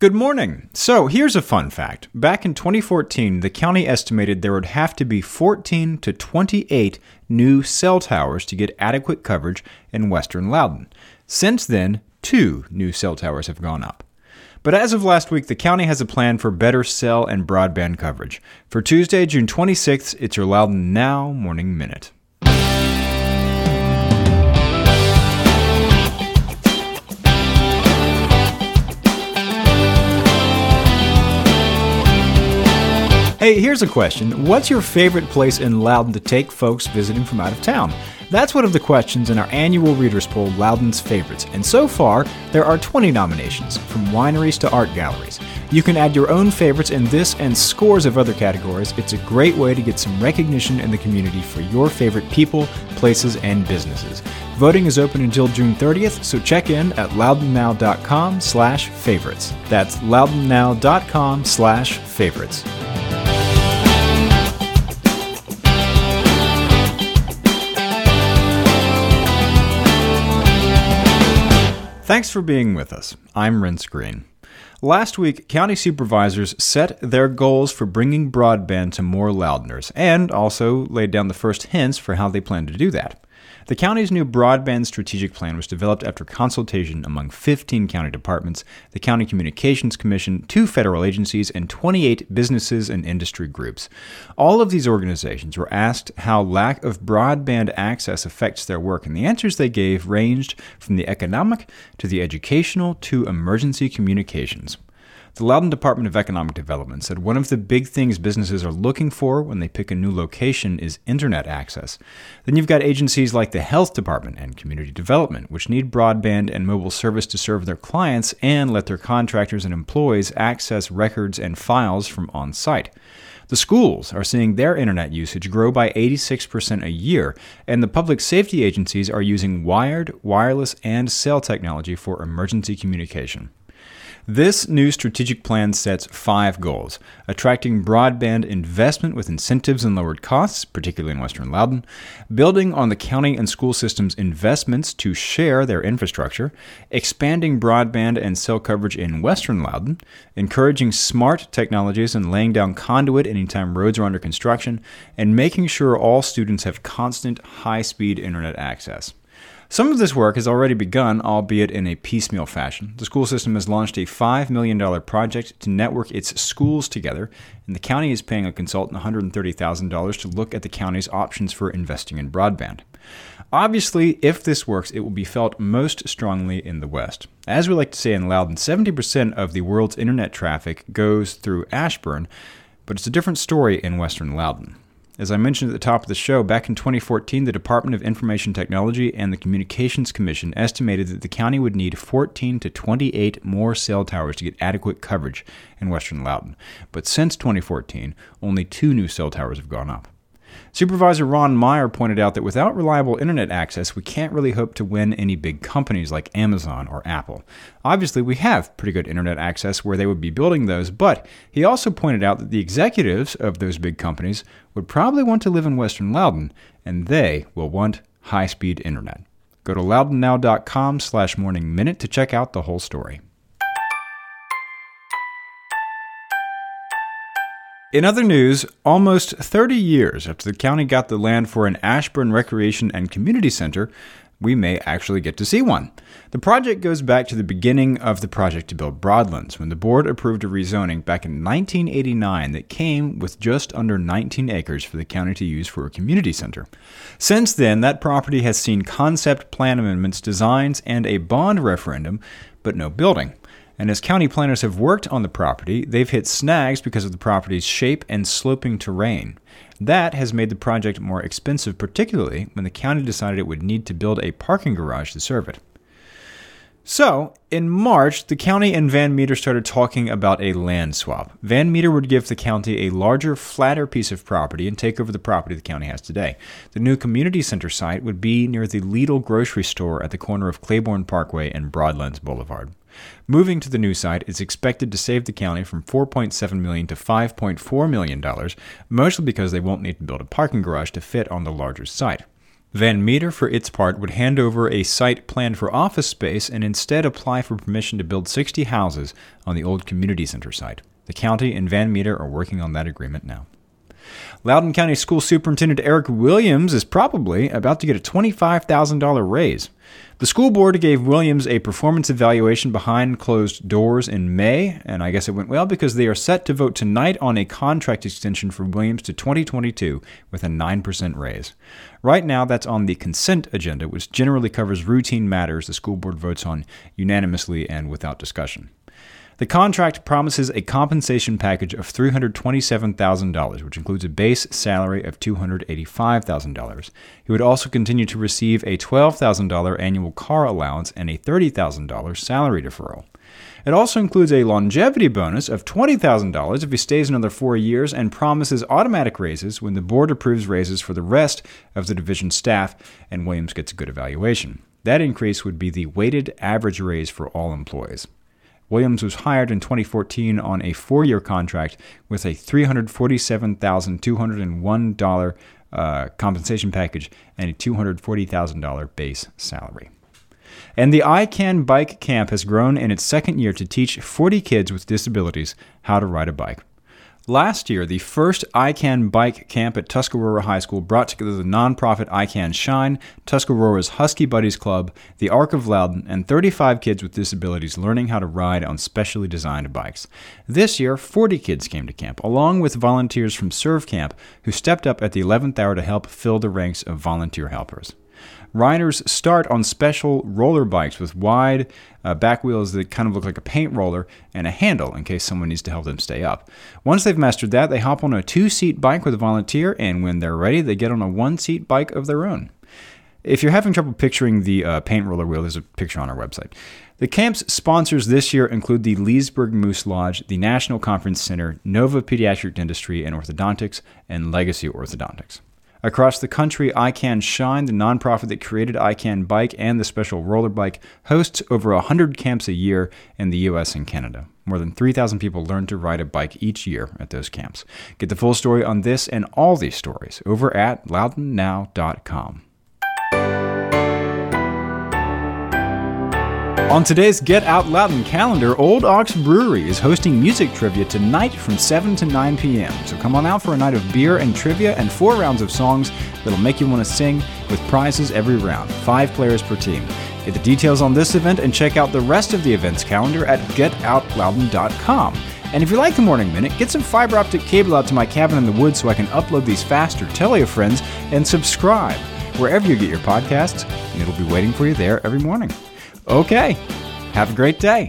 Good morning. So, here's a fun fact. Back in 2014, the county estimated there would have to be 14 to 28 new cell towers to get adequate coverage in western Loudoun. Since then, two new cell towers have gone up. But as of last week, the county has a plan for better cell and broadband coverage. For Tuesday, June 26th, it's your Loudoun Now Morning Minute. Hey, here's a question. What's your favorite place in Loudoun to take folks visiting from out of town? That's one of the questions in our annual readers poll, Loudoun's Favorites. And so far, there are 20 nominations, from wineries to art galleries. You can add your own favorites in this and scores of other categories. It's a great way to get some recognition in the community for your favorite people, places, and businesses. Voting is open until June 30th, so check in at loudounnow.com slash favorites. That's loudounnow.com slash favorites. Thanks for being with us. I'm Renss Greene. Last week, county supervisors set their goals for bringing broadband to more Loudouners and also laid down the first hints for how they plan to do that. The county's new broadband strategic plan was developed after consultation among 15 county departments, the County Communications Commission, two federal agencies, and 28 businesses and industry groups. All of these organizations were asked how lack of broadband access affects their work, and the answers they gave ranged from the economic to the educational to emergency communications. The Loudoun Department of Economic Development said one of the big things businesses are looking for when they pick a new location is internet access. Then you've got agencies like the Health Department and Community Development, which need broadband and mobile service to serve their clients and let their contractors and employees access records and files from on site. The schools are seeing their internet usage grow by 86% a year, and the public safety agencies are using wired, wireless, and cell technology for emergency communication. This new strategic plan sets five goals. Attracting broadband investment with incentives and lowered costs, particularly in Western Loudoun, building on the county and school systems' investments to share their infrastructure, expanding broadband and cell coverage in Western Loudoun, encouraging smart technologies and laying down conduit anytime roads are under construction, and making sure all students have constant high speed internet access. Some of this work has already begun, albeit in a piecemeal fashion. The school system has launched a $5 million project to network its schools together, and the county is paying a consultant $130,000 to look at the county's options for investing in broadband. Obviously, if this works, it will be felt most strongly in the West. As we like to say in Loudoun, 70% of the world's internet traffic goes through Ashburn, but it's a different story in Western Loudoun. As I mentioned at the top of the show, back in 2014, the Department of Information Technology and the Communications Commission estimated that the county would need 14 to 28 more cell towers to get adequate coverage in western Loudoun. But since 2014, only two new cell towers have gone up. Supervisor Ron Meyer pointed out that without reliable internet access, we can't really hope to win any big companies like Amazon or Apple. Obviously, we have pretty good internet access where they would be building those, but he also pointed out that the executives of those big companies would probably want to live in Western Loudoun, and they will want high-speed internet. Go to loudounnow.com slash morning minute to check out the whole story. In other news, almost 30 years after the county got the land for an Ashburn Recreation and Community Center, we may actually get to see one. The project goes back to the beginning of the project to build Broadlands, when the board approved a rezoning back in 1989 that came with just under 19 acres for the county to use for a community center. Since then, that property has seen concept plan amendments, designs, and a bond referendum, but no building. And as county planners have worked on the property, they've hit snags because of the property's shape and sloping terrain. That has made the project more expensive, particularly when the county decided it would need to build a parking garage to serve it. So, in March, the county and Van Meter started talking about a land swap. Van Meter would give the county a larger, flatter piece of property and take over the property the county has today. The new community center site would be near the Lidl grocery store at the corner of Claiborne Parkway and Broadlands Boulevard. Moving to the new site is expected to save the county from 4.7 million to 5.4 million dollars, mostly because they won't need to build a parking garage to fit on the larger site. Van Meter, for its part, would hand over a site planned for office space and instead apply for permission to build 60 houses on the old community center site. The county and Van Meter are working on that agreement now. Loudoun County School Superintendent Eric Williams is probably about to get a $25,000 raise. The school board gave Williams a performance evaluation behind closed doors in May, and I guess it went well because they are set to vote tonight on a contract extension for Williams to 2022 with a 9% raise. Right now, that's on the consent agenda, which generally covers routine matters the school board votes on unanimously and without discussion. The contract promises a compensation package of $327,000, which includes a base salary of $285,000. He would also continue to receive a $12,000 annual car allowance and a $30,000 salary deferral. It also includes a longevity bonus of $20,000 if he stays another four years and promises automatic raises when the board approves raises for the rest of the division staff and Williams gets a good evaluation. That increase would be the weighted average raise for all employees. Williams was hired in 2014 on a four year contract with a $347,201 uh, compensation package and a $240,000 base salary. And the I Can Bike Camp has grown in its second year to teach 40 kids with disabilities how to ride a bike. Last year, the first I Can Bike Camp at Tuscarora High School brought together the nonprofit I Can Shine, Tuscarora's Husky Buddies Club, the Arc of Loudoun, and 35 kids with disabilities learning how to ride on specially designed bikes. This year, 40 kids came to camp, along with volunteers from Serve Camp who stepped up at the 11th hour to help fill the ranks of volunteer helpers. Riders start on special roller bikes with wide uh, back wheels that kind of look like a paint roller and a handle in case someone needs to help them stay up. Once they've mastered that, they hop on a two seat bike with a volunteer, and when they're ready, they get on a one seat bike of their own. If you're having trouble picturing the uh, paint roller wheel, there's a picture on our website. The camp's sponsors this year include the Leesburg Moose Lodge, the National Conference Center, Nova Pediatric Dentistry and Orthodontics, and Legacy Orthodontics. Across the country, I Can Shine, the nonprofit that created I Can Bike and the special roller bike, hosts over 100 camps a year in the US and Canada. More than 3,000 people learn to ride a bike each year at those camps. Get the full story on this and all these stories over at loudounnow.com. On today's Get Out Loudoun calendar, Old Ox Brewery is hosting music trivia tonight from 7 to 9 p.m. So come on out for a night of beer and trivia and four rounds of songs that'll make you want to sing with prizes every round, five players per team. Get the details on this event and check out the rest of the event's calendar at getoutloudoun.com. And if you like the Morning Minute, get some fiber optic cable out to my cabin in the woods so I can upload these faster. Tell your friends and subscribe wherever you get your podcasts, and it'll be waiting for you there every morning. Okay, have a great day.